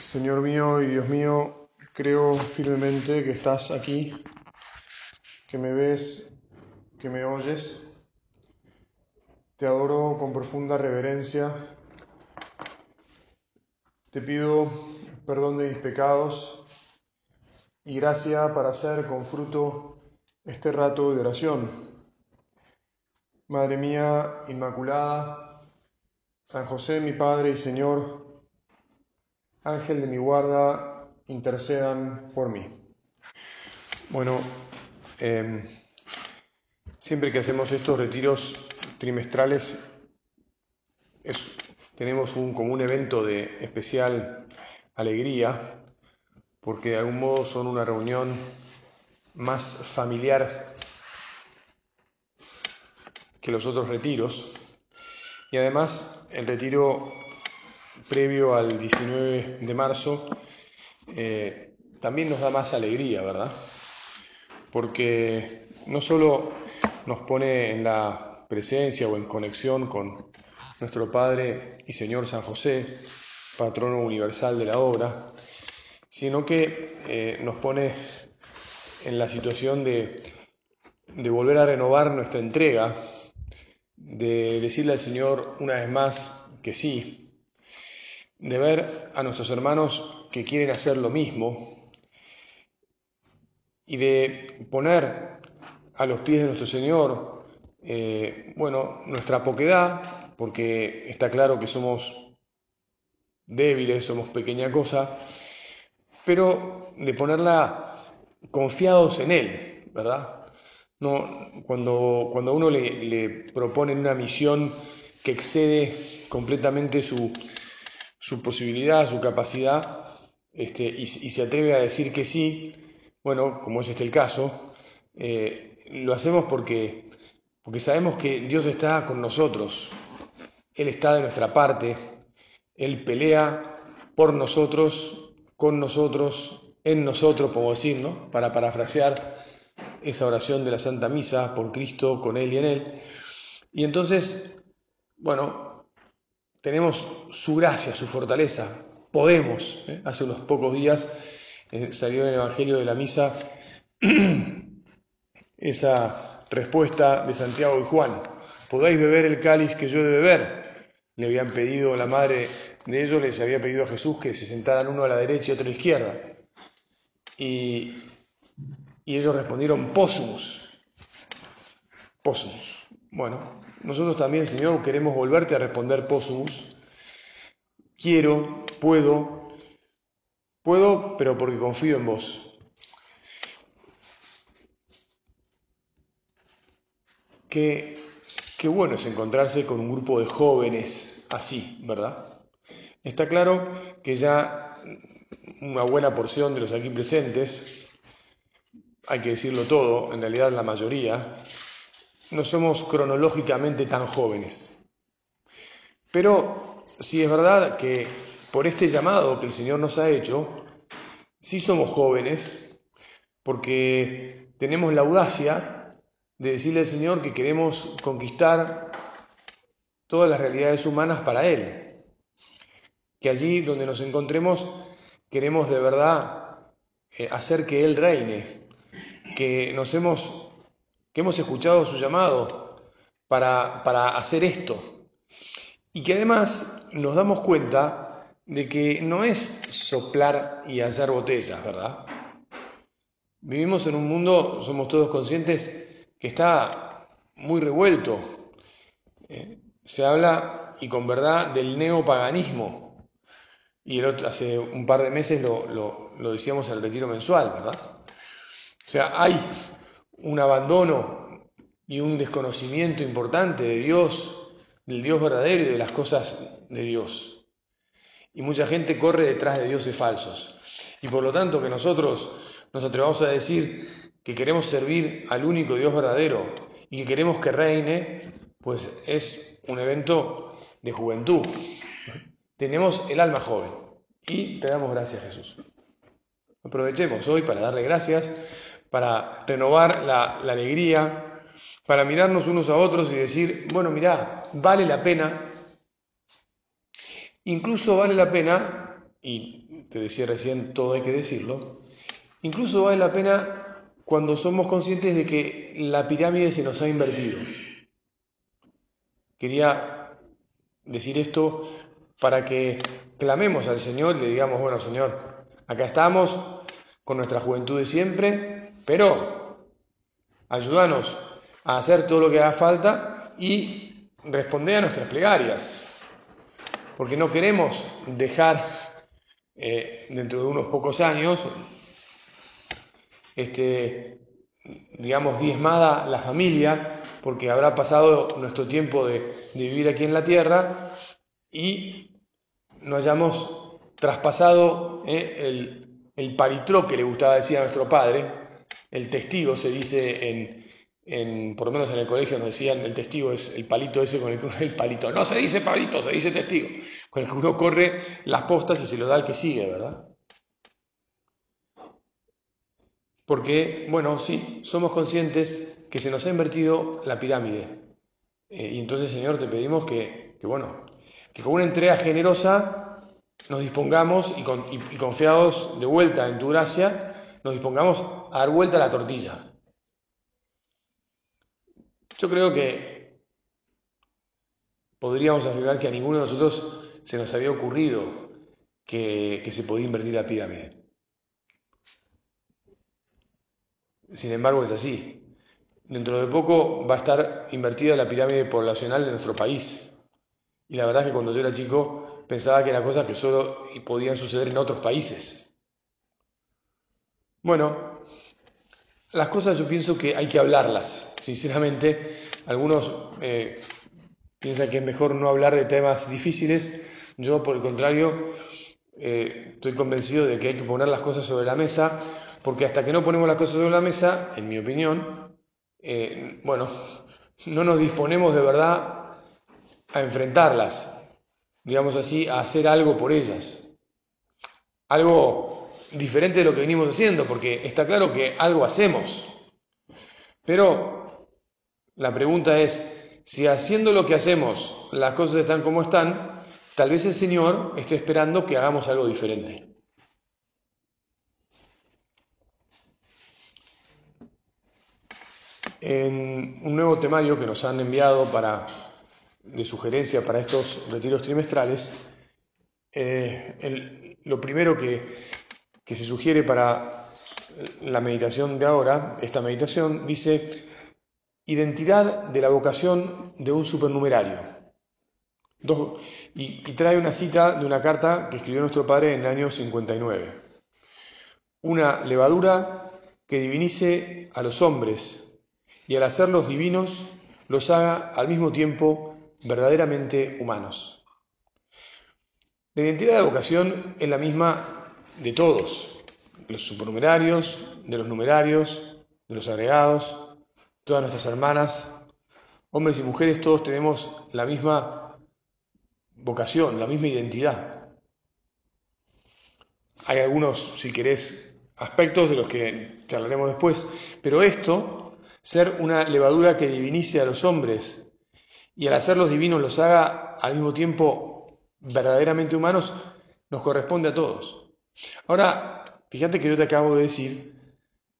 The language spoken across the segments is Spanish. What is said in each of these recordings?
Señor mío y Dios mío, creo firmemente que estás aquí, que me ves, que me oyes. Te adoro con profunda reverencia. Te pido perdón de mis pecados y gracia para hacer con fruto este rato de oración. Madre mía Inmaculada, San José mi Padre y Señor, Ángel de mi guarda, intercedan por mí. Bueno, eh, siempre que hacemos estos retiros trimestrales, es, tenemos un, como un evento de especial alegría, porque de algún modo son una reunión más familiar que los otros retiros. Y además el retiro previo al 19 de marzo eh, también nos da más alegría, ¿verdad? Porque no solo nos pone en la presencia o en conexión con nuestro Padre y Señor San José, patrono universal de la obra, sino que eh, nos pone en la situación de, de volver a renovar nuestra entrega, de decirle al Señor una vez más que sí, de ver a nuestros hermanos que quieren hacer lo mismo y de poner a los pies de nuestro Señor, eh, bueno, nuestra poquedad, porque está claro que somos débiles, somos pequeña cosa, pero de ponerla confiados en Él, ¿verdad? No, cuando, cuando uno le, le propone una misión que excede completamente su, su posibilidad, su capacidad, este, y, se atreve a decir que sí, bueno, como es este el caso, eh, lo hacemos porque, porque sabemos que Dios está con nosotros, Él está de nuestra parte, Él pelea por nosotros, con nosotros, en nosotros, como decir, ¿no? Para parafrasear esa oración de la Santa Misa, por Cristo, con Él y en Él. Y entonces, bueno, tenemos su gracia, su fortaleza, podemos. ¿eh? Hace unos pocos días eh, salió en el Evangelio de la Misa esa respuesta de Santiago y Juan, ¿podéis beber el cáliz que yo he de beber? Le habían pedido, la madre de ellos les había pedido a Jesús que se sentaran uno a la derecha y otro a la izquierda. Y, y ellos respondieron, pósumos, pósumos. Bueno, nosotros también, Señor, queremos volverte a responder pósumos. Quiero, puedo, puedo, pero porque confío en vos. Qué, qué bueno es encontrarse con un grupo de jóvenes así, ¿verdad? Está claro que ya una buena porción de los aquí presentes, hay que decirlo todo, en realidad la mayoría, no somos cronológicamente tan jóvenes. Pero si es verdad que por este llamado que el Señor nos ha hecho, sí somos jóvenes, porque tenemos la audacia de decirle al Señor que queremos conquistar todas las realidades humanas para Él, que allí donde nos encontremos queremos de verdad eh, hacer que Él reine, que nos hemos que hemos escuchado su llamado para, para hacer esto. Y que además nos damos cuenta de que no es soplar y hacer botellas, ¿verdad? Vivimos en un mundo, somos todos conscientes, que está muy revuelto. Eh, se habla, y con verdad, del neopaganismo. Y el otro, hace un par de meses lo, lo, lo decíamos en el retiro mensual, ¿verdad? O sea, hay un abandono y un desconocimiento importante de Dios, del Dios verdadero y de las cosas de Dios. Y mucha gente corre detrás de dioses falsos. Y por lo tanto que nosotros nos atrevamos a decir que queremos servir al único Dios verdadero y que queremos que reine, pues es un evento de juventud. Tenemos el alma joven y te damos gracias Jesús. Aprovechemos hoy para darle gracias para renovar la, alegría, para mirarnos unos a otros y decir, bueno, mirá, vale la pena, incluso vale la pena, y te decía recién, todo hay que decirlo, incluso vale la pena cuando somos conscientes de que la pirámide se nos ha invertido. Quería decir esto para que clamemos al Señor y le digamos, bueno Señor, acá estamos con nuestra juventud de siempre, pero ayúdanos a hacer todo lo que haga falta y responder a nuestras plegarias, porque no queremos dejar eh, dentro de unos pocos años, este, digamos, diezmada la familia, porque habrá pasado nuestro tiempo de vivir aquí en la tierra y no hayamos traspasado eh, el, el palitró que le gustaba decir a nuestro padre, el testigo se dice en, en, por lo menos en el colegio nos decían, el testigo es el palito ese con el que uno, el palito, no se dice palito, se dice testigo, con el que uno corre las postas y se lo da al que sigue, ¿verdad? Porque, bueno, sí, somos conscientes que se nos ha invertido la pirámide. Eh, y entonces, Señor, te pedimos que, que, bueno, que con una entrega generosa nos dispongamos y, confiados de vuelta en tu gracia, nos dispongamos a dar vuelta a la tortilla. Yo creo que podríamos afirmar que a ninguno de nosotros se nos había ocurrido que, se podía invertir la pirámide. Sin embargo, es así. Dentro de poco va a estar invertida la pirámide poblacional de nuestro país. Y la verdad es que cuando yo era chico pensaba que era cosas que solo podían suceder en otros países. Bueno, las cosas yo pienso que hay que hablarlas. Sinceramente, algunos eh, piensan que es mejor no hablar de temas difíciles. Yo, por el contrario, eh, estoy convencido de que hay que poner las cosas sobre la mesa, porque hasta que no ponemos las cosas sobre la mesa, en mi opinión, eh, bueno, no nos disponemos de verdad a enfrentarlas, digamos así, a hacer algo por ellas. Algo diferente de lo que venimos haciendo, porque está claro que algo hacemos. Pero la pregunta es, si haciendo lo que hacemos las cosas están como están, tal vez el Señor esté esperando que hagamos algo diferente. En un nuevo temario que nos han enviado para de sugerencia para estos retiros trimestrales, eh, lo primero que, que se sugiere para la meditación de ahora, esta meditación, dice identidad de la vocación de un supernumerario. y, y, trae una cita de una carta que escribió nuestro padre en el año 59. Una levadura que divinice a los hombres y al hacerlos divinos los haga al mismo tiempo verdaderamente humanos. La identidad de la vocación es la misma de todos, los supernumerarios, de los numerarios, de los agregados, todas nuestras hermanas, hombres y mujeres, todos tenemos la misma vocación, la misma identidad. Hay algunos, si querés, aspectos de los que charlaremos después, pero esto, ser una levadura que divinice a los hombres y al hacer los divinos los haga al mismo tiempo verdaderamente humanos, nos corresponde a todos. Ahora, fíjate que yo te acabo de decir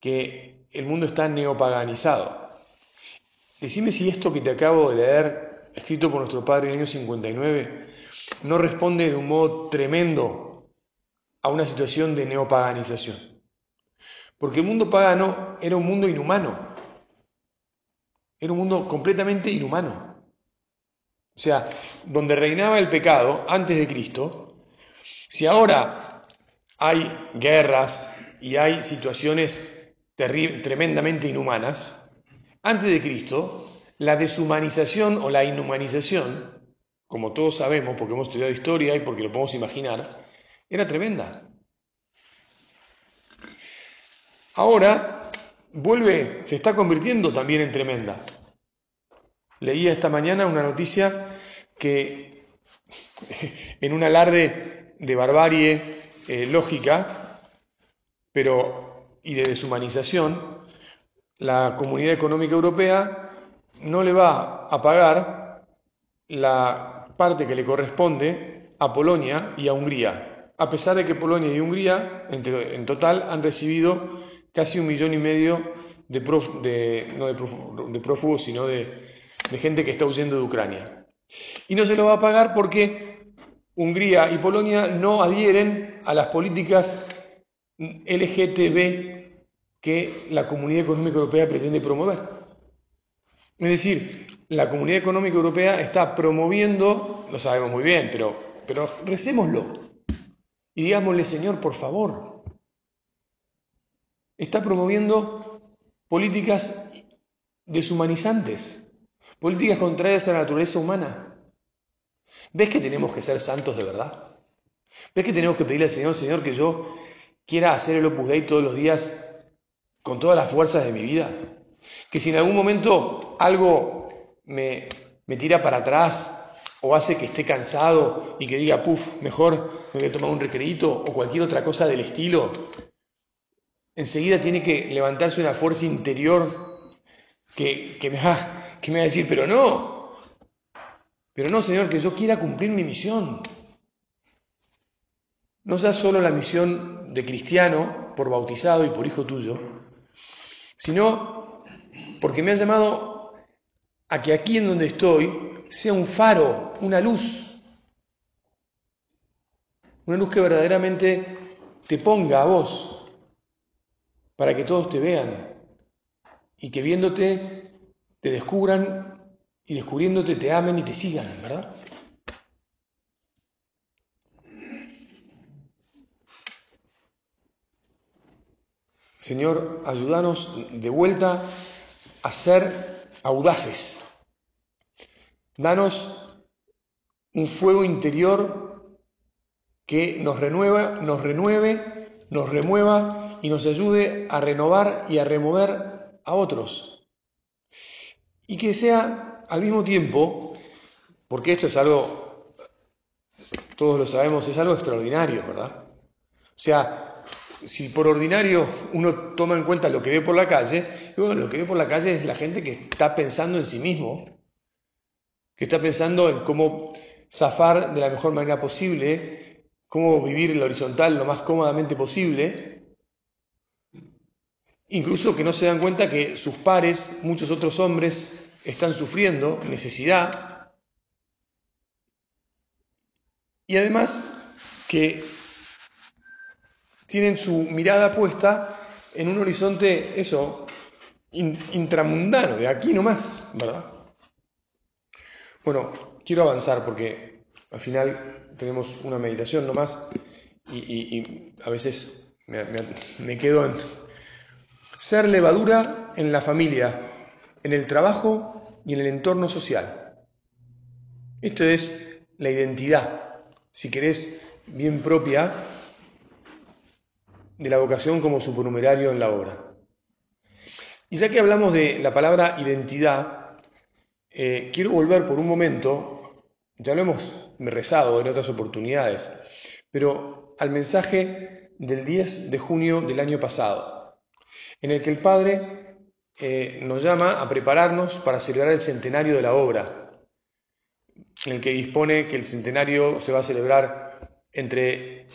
que el mundo está neopaganizado. Decime si esto que te acabo de leer, escrito por nuestro padre en el año 59, no responde de un modo tremendo a una situación de neopaganización. Porque el mundo pagano era un mundo inhumano, era un mundo completamente inhumano. O sea, donde reinaba el pecado antes de Cristo, si ahora hay guerras y hay situaciones tremendamente inhumanas, antes de Cristo, la deshumanización o la inhumanización, como todos sabemos porque hemos estudiado historia y porque lo podemos imaginar, era tremenda. Ahora vuelve, se está convirtiendo también en tremenda. Leía esta mañana una noticia que en un alarde de barbarie eh, lógica pero, y de deshumanización, la Comunidad Económica Europea no le va a pagar la parte que le corresponde a Polonia y a Hungría. a pesar de que Polonia y Hungría en total han recibido casi un millón y medio de, no de, prófugos, sino de, de gente que está huyendo de Ucrania. Y no se lo va a pagar porque Hungría y Polonia no adhieren a las políticas LGTB que la Comunidad Económica Europea pretende promover. Es decir, la Comunidad Económica Europea está promoviendo, lo sabemos muy bien, pero, pero recémoslo y digámosle, Señor, por favor, está promoviendo políticas deshumanizantes, políticas contrarias a la naturaleza humana. ¿Ves que tenemos que ser santos de verdad? ¿Ves que tenemos que pedirle al Señor, Señor, que yo quiera hacer el Opus Dei todos los días con todas las fuerzas de mi vida? Que si en algún momento algo me, me tira para atrás o hace que esté cansado y que diga, puff, mejor me voy a tomar un recreito o cualquier otra cosa del estilo, enseguida tiene que levantarse una fuerza interior que, que me va a decir, pero no, pero no, Señor, que yo quiera cumplir mi misión. No sea solo la misión de cristiano por bautizado y por hijo tuyo, sino porque me ha llamado a que aquí en donde estoy sea un faro, una luz, una luz que verdaderamente te ponga a vos para que todos te vean y que viéndote te descubran y descubriéndote te amen y te sigan, ¿verdad? Señor, ayúdanos de vuelta a ser audaces. Danos un fuego interior que nos renueva, nos renueve, nos remueva y nos ayude a renovar y a remover a otros. Y que sea al mismo tiempo, porque esto es algo, todos lo sabemos, es algo extraordinario, ¿verdad? O sea, si por ordinario uno toma en cuenta lo que ve por la calle, bueno, lo que ve por la calle es la gente que está pensando en sí mismo, que está pensando en cómo zafar de la mejor manera posible, cómo vivir en la horizontal lo más cómodamente posible, Incluso que no se dan cuenta que sus pares, muchos otros hombres, están sufriendo necesidad. Y además que tienen su mirada puesta en un horizonte, eso, intramundano, de aquí nomás, ¿verdad? Bueno, quiero avanzar porque al final tenemos una meditación nomás y, y, a veces me quedo en, ser levadura en la familia, en el trabajo y en el entorno social. Esto es la identidad, si querés, bien propia de la vocación como supernumerario en la obra. Y ya que hablamos de la palabra identidad, eh, quiero volver por un momento, ya lo hemos rezado en otras oportunidades, pero al mensaje del 10 de junio del año pasado en el que el Padre eh, nos llama a prepararnos para celebrar el centenario de la obra, en el que dispone que el centenario se va a celebrar entre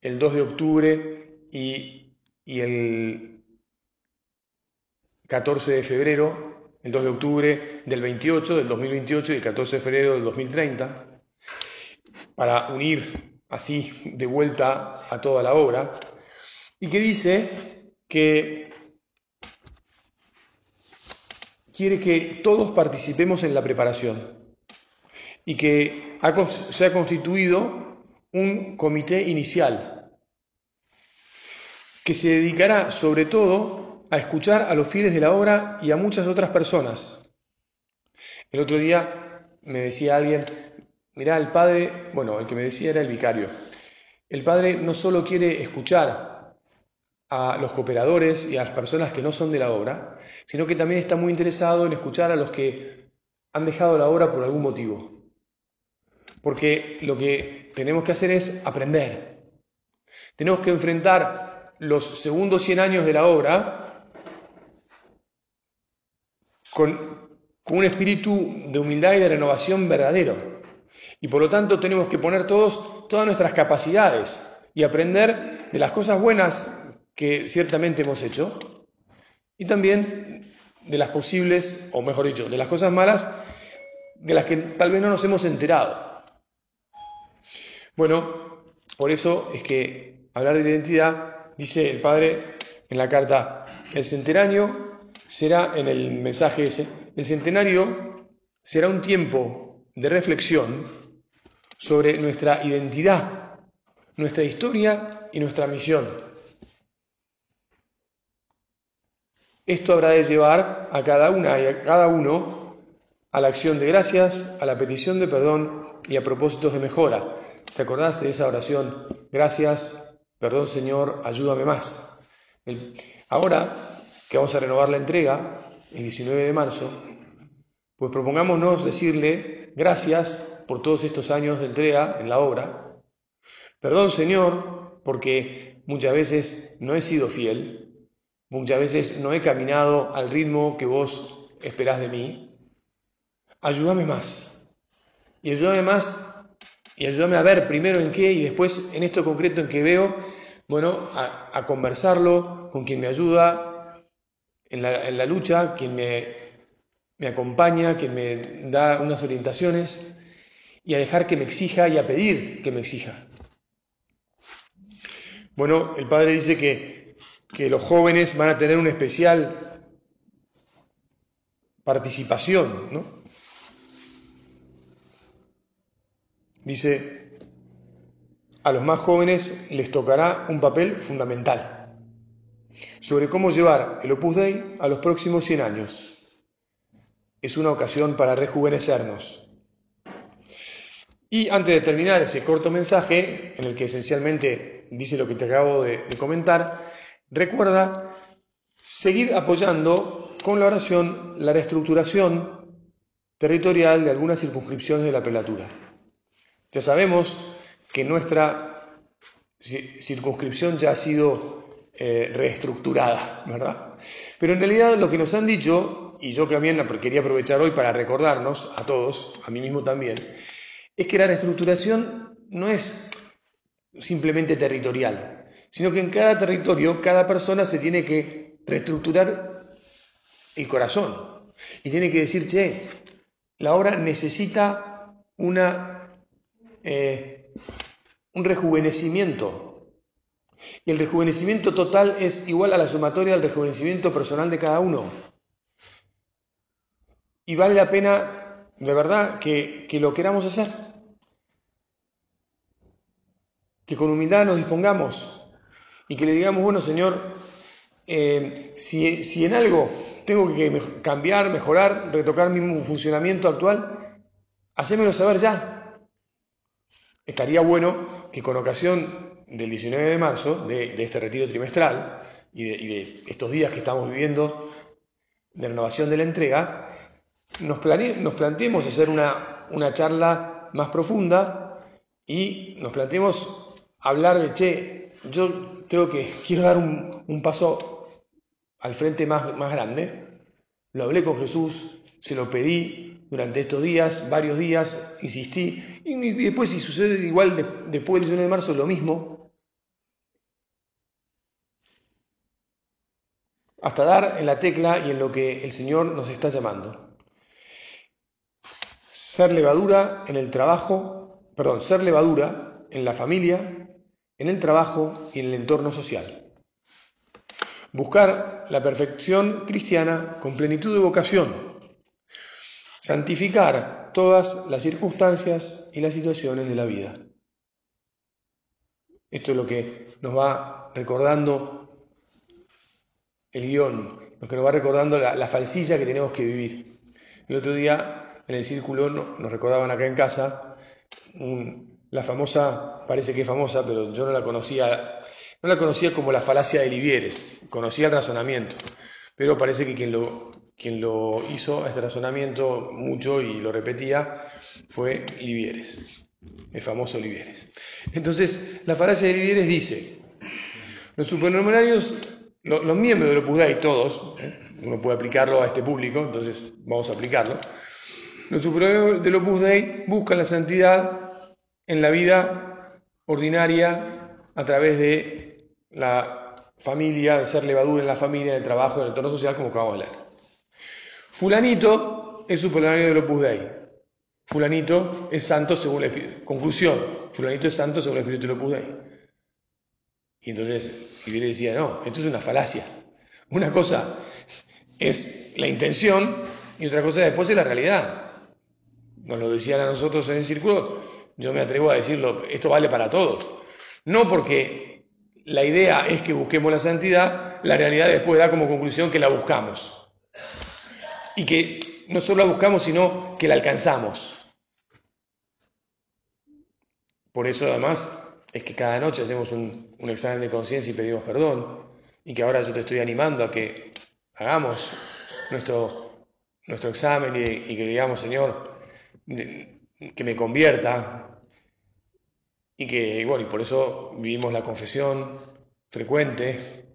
el 2 de octubre y, y el 14 de febrero, el 2 de octubre del 28, del 2028 y el 14 de febrero del 2030, para unir así de vuelta a toda la obra, y que dice que quiere que todos participemos en la preparación y que se ha constituido un comité inicial que se dedicará sobre todo a escuchar a los fieles de la obra y a muchas otras personas. El otro día me decía alguien, mirá, el padre, bueno, el que me decía era el vicario, el padre no solo quiere escuchar a los cooperadores y a las personas que no son de la obra, sino que también está muy interesado en escuchar a los que han dejado la obra por algún motivo. Porque lo que tenemos que hacer es aprender. Tenemos que enfrentar los segundos 100 años de la obra con, con un espíritu de humildad y de renovación verdadero. Y por lo tanto tenemos que poner todos todas nuestras capacidades y aprender de las cosas buenas que ciertamente hemos hecho y también de las posibles, o mejor dicho, de las cosas malas de las que tal vez no nos hemos enterado. Bueno, por eso es que hablar de identidad, dice el Padre en la carta, el centenario será en el mensaje ese, el centenario será un tiempo de reflexión sobre nuestra identidad, nuestra historia y nuestra misión. Esto habrá de llevar a cada una y a cada uno a la acción de gracias, a la petición de perdón y a propósitos de mejora. ¿Te acordás de esa oración? Gracias, perdón Señor, ayúdame más. ahora que vamos a renovar la entrega, el 19 de marzo, pues propongámonos decirle gracias por todos estos años de entrega en la obra. Perdón Señor, porque muchas veces no he sido fiel, Muchas veces no he caminado al ritmo que vos esperás de mí. Ayúdame más. Y ayúdame más y ayúdame a ver primero en qué y después en esto concreto en que veo, bueno, a, conversarlo con quien me ayuda en la, lucha, quien me, me acompaña, quien me da unas orientaciones y a dejar que me exija y a pedir que me exija. Bueno, el Padre dice que que los jóvenes van a tener una especial participación, ¿no? Dice, a los más jóvenes les tocará un papel fundamental sobre cómo llevar el Opus Dei a los próximos 100 años. Es una ocasión para rejuvenecernos. Y antes de terminar ese corto mensaje, en el que esencialmente dice lo que te acabo de, de comentar, Recuerda seguir apoyando con la oración la reestructuración territorial de algunas circunscripciones de la pelatura. Ya sabemos que nuestra circunscripción ya ha sido eh, reestructurada, ¿verdad? Pero en realidad lo que nos han dicho, y yo también quería aprovechar hoy para recordarnos a todos, a mí mismo también, es que la reestructuración no es simplemente territorial, sino que en cada territorio, cada persona se tiene que reestructurar el corazón y tiene que decir, che, la obra necesita una, eh, un rejuvenecimiento. Y el rejuvenecimiento total es igual a la sumatoria del rejuvenecimiento personal de cada uno. Y vale la pena, de verdad, que, que lo queramos hacer. Que con humildad nos dispongamos y que le digamos, bueno Señor, eh, si, en algo tengo que cambiar, mejorar, retocar mi funcionamiento actual, hacémelo saber ya. Estaría bueno que con ocasión del 19 de marzo, de, este retiro trimestral y de, estos días que estamos viviendo de renovación de la entrega, nos, nos planteemos hacer una, una charla más profunda y nos planteemos hablar de, che, yo tengo que, quiero dar un, paso al frente más, más grande. Lo hablé con Jesús, se lo pedí durante estos días, varios días, insistí, y, después si sucede igual después del 19 de marzo, lo mismo. Hasta dar en la tecla y en lo que el Señor nos está llamando. Ser levadura en el trabajo, perdón, ser levadura en la familia, en el trabajo y en el entorno social. Buscar la perfección cristiana con plenitud de vocación. Santificar todas las circunstancias y las situaciones de la vida. Esto es lo que nos va recordando el guion, lo que nos va recordando la, falsilla que tenemos que vivir. El otro día en el círculo nos recordaban acá en casa un, la famosa, parece que es famosa, pero yo no la conocía, no la conocía como la falacia de Livieres, conocía el razonamiento, pero parece que quien lo, quien lo hizo, este razonamiento, mucho y lo repetía, fue Livieres, el famoso Livieres. Entonces, la falacia de Livieres dice, los supernumerarios, los, miembros de Opus Dei, todos, ¿eh? uno puede aplicarlo a este público, entonces vamos a aplicarlo, los supernumerarios del Opus Dei buscan la santidad en la vida ordinaria a través de la familia, de ser levadura en la familia, del trabajo, del entorno social, como acabamos de leer. Fulanito es suplementario del Opus Dei. Fulanito es santo según el Espíritu. Conclusión, Fulanito es santo según el Espíritu del Opus Dei. Y entonces, y le decía, no, esto es una falacia. Una cosa es la intención y otra cosa después es la realidad. Nos lo decían a nosotros en el círculo, yo me atrevo a decirlo, esto vale para todos. No porque la idea es que busquemos la santidad, la realidad después da como conclusión que la buscamos. Y que no solo la buscamos, sino que la alcanzamos. Por eso además es que cada noche hacemos un, examen de conciencia y pedimos perdón. Y que ahora yo te estoy animando a que hagamos nuestro, nuestro examen y, que digamos, Señor, que me convierta. Y que, bueno, y por eso vivimos la confesión frecuente.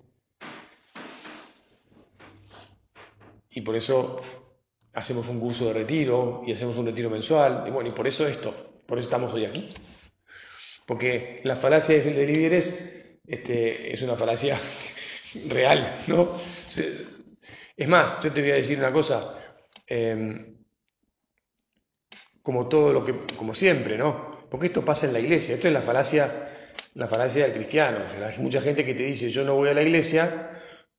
Y por eso hacemos un curso de retiro y hacemos un retiro mensual. Y bueno, y por eso esto, por eso estamos hoy aquí. Porque la falacia de Delibieres este, es una falacia real, ¿no? Es más, yo te voy a decir una cosa, em, como todo lo que, como siempre, ¿no? Porque esto pasa en la iglesia, esto es la falacia, la falacia del cristiano. hay mucha gente que te dice, yo no voy a la iglesia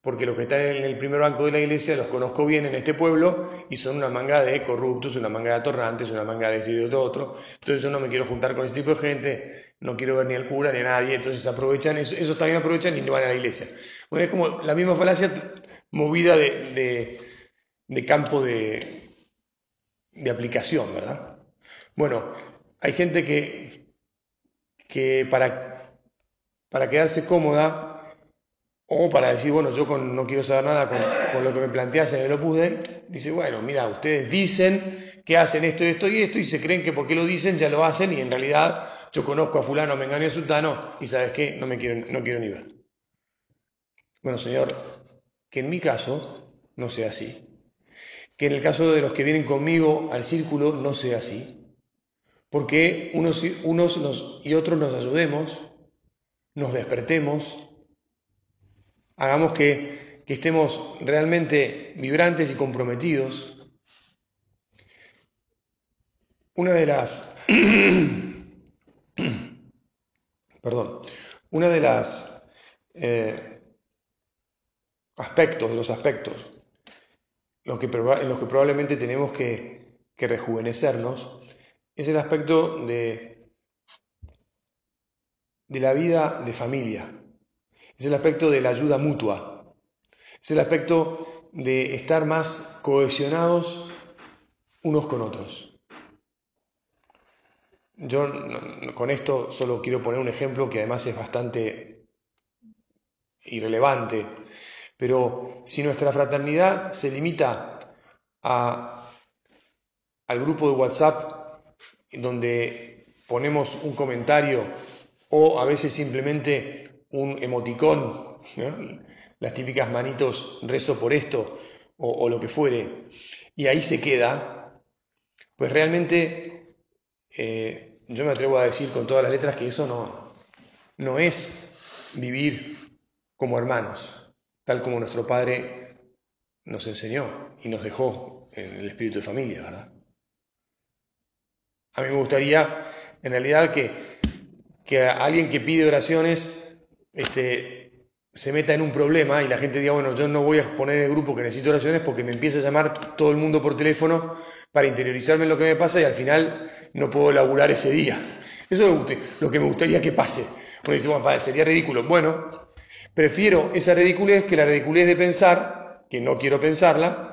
porque los que están en el primer banco de la iglesia los conozco bien en este pueblo y son una manga de corruptos, una manga de atorrantes, una manga de esto y de otro. Entonces yo no me quiero juntar con ese tipo de gente, no quiero ver ni al cura ni a nadie, entonces aprovechan, eso, esos también aprovechan y no van a la iglesia. Bueno, es como la misma falacia movida de, campo de, de aplicación, ¿verdad? Bueno, hay gente que, que para, para quedarse cómoda o para decir, bueno, yo no quiero saber nada con, lo que me planteas en el Opus Dei, dice, bueno, mira, ustedes dicen que hacen esto, esto y esto, y se creen que porque lo dicen ya lo hacen, y en realidad yo conozco a fulano, me engaño a sultano, y sabes qué, no me quiero, no quiero ni ver. Bueno, Señor, que en mi caso no sea así. Que en el caso de los que vienen conmigo al círculo no sea así. Porque unos, unos y otros nos ayudemos, nos despertemos, hagamos que, estemos realmente vibrantes y comprometidos. Una de las... perdón, una de las eh, aspectos, de los aspectos los que, en los que probablemente tenemos que, que rejuvenecernos, es el aspecto de, de la vida de familia. Es el aspecto de la ayuda mutua. Es el aspecto de estar más cohesionados unos con otros. Yo con esto solo quiero poner un ejemplo que además es bastante irrelevante, pero si nuestra fraternidad se limita a, al grupo de WhatsApp donde ponemos un comentario o a veces simplemente un emoticón, las típicas manitos rezo por esto o, lo que fuere, y ahí se queda, pues realmente eh, yo me atrevo a decir con todas las letras que eso no, no es vivir como hermanos, tal como nuestro Padre nos enseñó y nos dejó en el espíritu de familia, ¿verdad? A mí me gustaría, en realidad, que, que alguien que pide oraciones este, se meta en un problema y la gente diga, bueno, yo no voy a poner en el grupo que necesito oraciones porque me empieza a llamar todo el mundo por teléfono para interiorizarme en lo que me pasa y al final no puedo laburar ese día. Eso es lo que me gustaría que pase. Uno dice, bueno, padre, sería ridículo. Bueno, prefiero esa ridiculez que la ridiculez de pensar, que no quiero pensarla,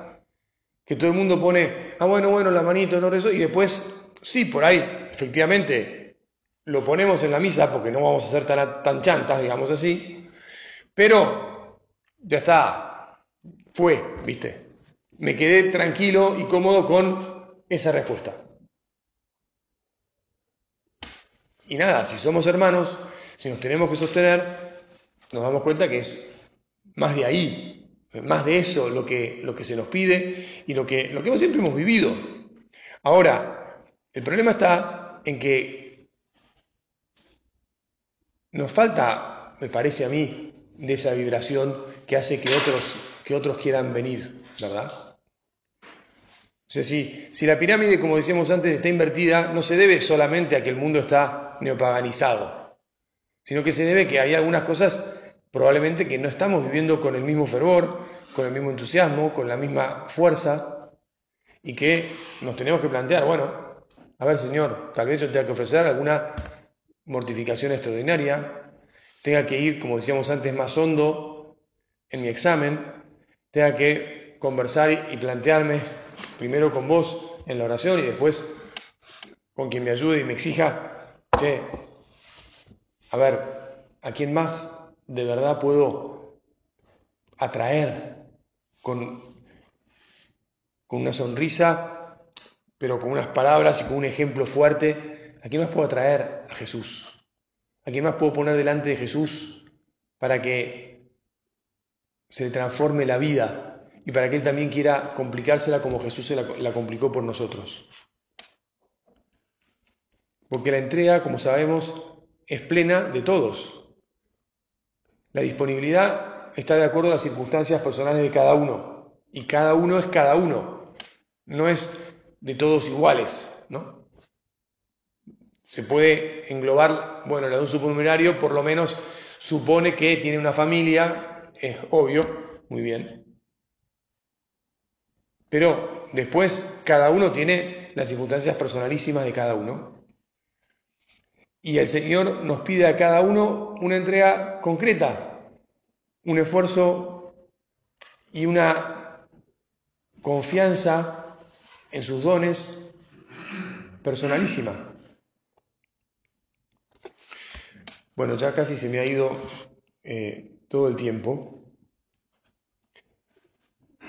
que todo el mundo pone, ah, bueno, bueno, la manito, no rezo, y después, sí, por ahí, efectivamente, lo ponemos en la misa porque no vamos a ser tan, tan chantas, digamos así, pero ya está, fue, viste. Me quedé tranquilo y cómodo con esa respuesta. Y nada, si somos hermanos, si nos tenemos que sostener, nos damos cuenta que es más de ahí, más de eso lo que, lo que se nos pide y lo que, lo que siempre hemos vivido. Ahora, el problema está en que nos falta, me parece a mí, de esa vibración que hace que otros, que otros quieran venir, ¿verdad? O sea, si, si la pirámide, como decíamos antes, está invertida, no se debe solamente a que el mundo está neopaganizado, sino que se debe que hay algunas cosas probablemente que no estamos viviendo con el mismo fervor, con el mismo entusiasmo, con la misma fuerza, y que nos tenemos que plantear, bueno, a ver Señor, tal vez yo tenga que ofrecer alguna mortificación extraordinaria, tenga que ir, como decíamos antes, más hondo en mi examen, tenga que conversar y plantearme primero con vos en la oración y después con quien me ayude y me exija, che, a ver, ¿a quién más de verdad puedo atraer con, con una sonrisa, pero con unas palabras y con un ejemplo fuerte? ¿A quién más puedo atraer? A Jesús. ¿A quién más puedo poner delante de Jesús para que se le transforme la vida y para que Él también quiera complicársela como Jesús se la, complicó por nosotros. Porque la entrega, como sabemos, es plena de todos. La disponibilidad está de acuerdo a las circunstancias personales de cada uno. Y cada uno es cada uno. No es de todos iguales, ¿no? Se puede englobar, bueno, la de un por lo menos supone que tiene una familia, es obvio, muy bien. Pero después cada uno tiene las circunstancias personalísimas de cada uno. Y el Señor nos pide a cada uno una entrega concreta, un esfuerzo y una confianza en sus dones personalísima. Bueno, ya casi se me ha ido eh, todo el tiempo.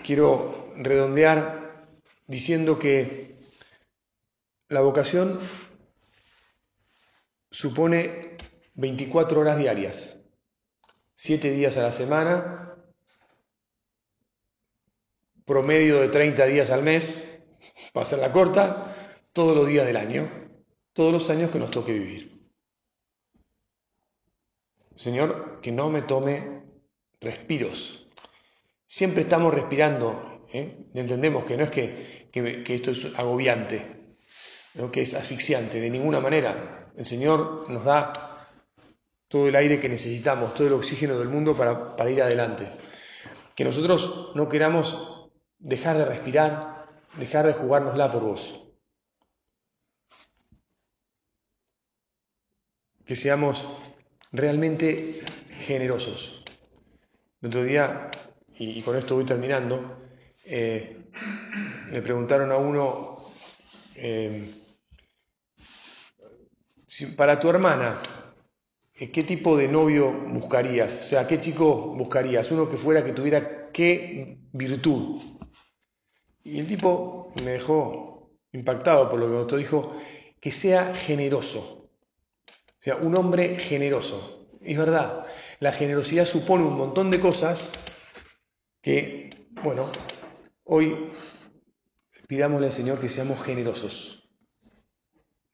Quiero redondear diciendo que la vocación supone 24 horas diarias, 7 días a la semana, promedio de 30 días al mes, para hacer la corta, todos los días del año, todos los años que nos toque vivir. Señor, que no me tome respiros. Siempre estamos respirando ¿eh? Entendemos que no es que, esto es agobiante, que es asfixiante, de ninguna manera. El Señor nos da todo el aire que necesitamos, todo el oxígeno del mundo para, para ir adelante. Que nosotros no queramos dejar de respirar, dejar de jugárnosla por vos. Que seamos realmente generosos. El otro día, y con esto voy terminando, eh, le preguntaron a uno, eh, para tu hermana, eh, ¿qué tipo de novio buscarías? O sea, ¿qué chico buscarías? Uno que fuera, que tuviera qué virtud. Y el tipo me dejó impactado por lo que otro dijo, que sea generoso. O sea, un hombre generoso. Es verdad, la generosidad supone un montón de cosas que, bueno, Hoy pidámosle al Señor que seamos generosos.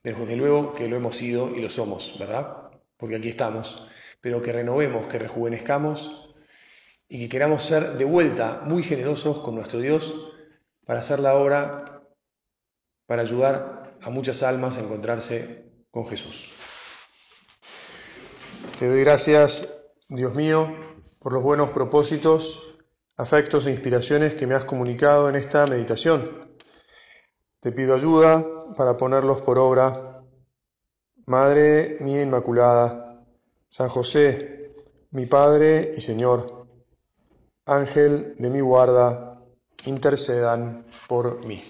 Desde luego que lo hemos sido y lo somos, ¿verdad? Porque aquí estamos. Pero que renovemos, que rejuvenezcamos y que queramos ser de vuelta muy generosos con nuestro Dios para hacer la obra, para ayudar a muchas almas a encontrarse con Jesús. Te doy gracias, Dios mío, por los buenos propósitos afectos e inspiraciones que me has comunicado en esta meditación. Te pido ayuda para ponerlos por obra. Madre mía Inmaculada, San José, mi Padre y Señor, Ángel de mi guarda, intercedan por mí.